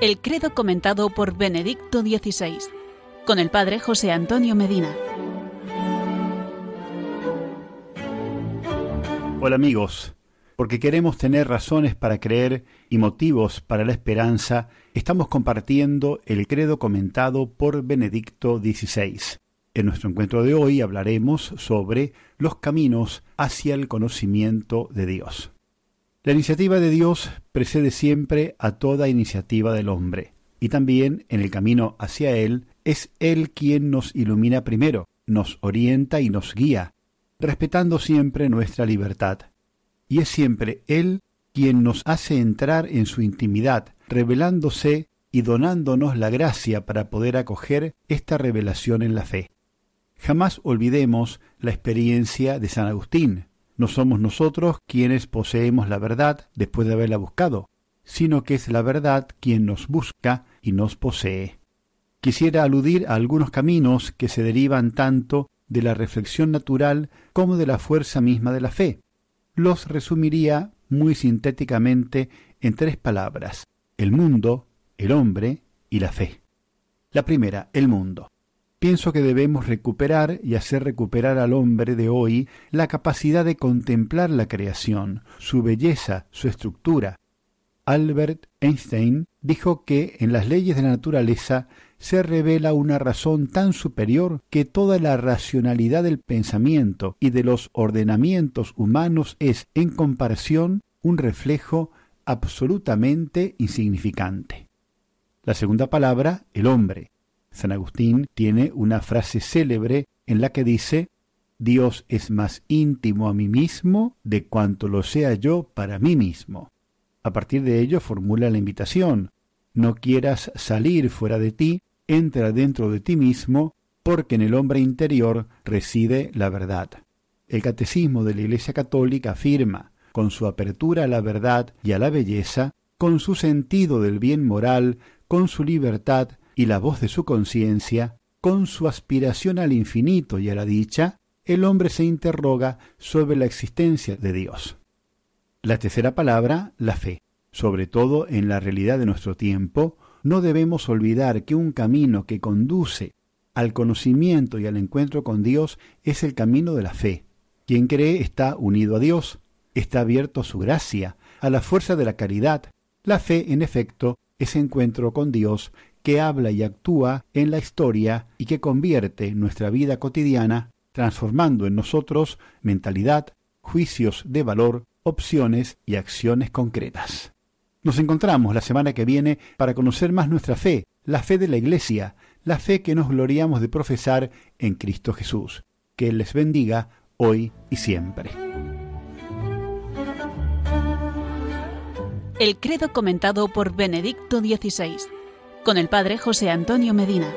El credo comentado por Benedicto XVI, con el padre José Antonio Medina. Hola amigos, porque queremos tener razones para creer y motivos para la esperanza, estamos compartiendo el credo comentado por Benedicto XVI. En nuestro encuentro de hoy hablaremos sobre los caminos hacia el conocimiento de Dios. La iniciativa de Dios precede siempre a toda iniciativa del hombre, y también en el camino hacia Él es Él quien nos ilumina primero, nos orienta y nos guía, respetando siempre nuestra libertad. Y es siempre Él quien nos hace entrar en su intimidad, revelándose y donándonos la gracia para poder acoger esta revelación en la fe. Jamás olvidemos la experiencia de San Agustín, no somos nosotros quienes poseemos la verdad después de haberla buscado, sino que es la verdad quien nos busca y nos posee. Quisiera aludir a algunos caminos que se derivan tanto de la reflexión natural como de la fuerza misma de la fe. Los resumiría muy sintéticamente en tres palabras el mundo, el hombre y la fe. La primera, el mundo. Pienso que debemos recuperar y hacer recuperar al hombre de hoy la capacidad de contemplar la creación, su belleza, su estructura. Albert Einstein dijo que en las leyes de la naturaleza se revela una razón tan superior que toda la racionalidad del pensamiento y de los ordenamientos humanos es, en comparación, un reflejo absolutamente insignificante. La segunda palabra, el hombre. San Agustín tiene una frase célebre en la que dice Dios es más íntimo a mí mismo de cuanto lo sea yo para mí mismo. A partir de ello formula la invitación No quieras salir fuera de ti, entra dentro de ti mismo, porque en el hombre interior reside la verdad. El catecismo de la Iglesia Católica afirma, con su apertura a la verdad y a la belleza, con su sentido del bien moral, con su libertad, y la voz de su conciencia, con su aspiración al infinito y a la dicha, el hombre se interroga sobre la existencia de Dios. La tercera palabra, la fe. Sobre todo en la realidad de nuestro tiempo, no debemos olvidar que un camino que conduce al conocimiento y al encuentro con Dios es el camino de la fe. Quien cree está unido a Dios, está abierto a su gracia, a la fuerza de la caridad. La fe, en efecto, es encuentro con Dios que habla y actúa en la historia y que convierte nuestra vida cotidiana, transformando en nosotros mentalidad, juicios de valor, opciones y acciones concretas. Nos encontramos la semana que viene para conocer más nuestra fe, la fe de la Iglesia, la fe que nos gloriamos de profesar en Cristo Jesús. Que les bendiga hoy y siempre. El credo comentado por Benedicto XVI con el padre José Antonio Medina.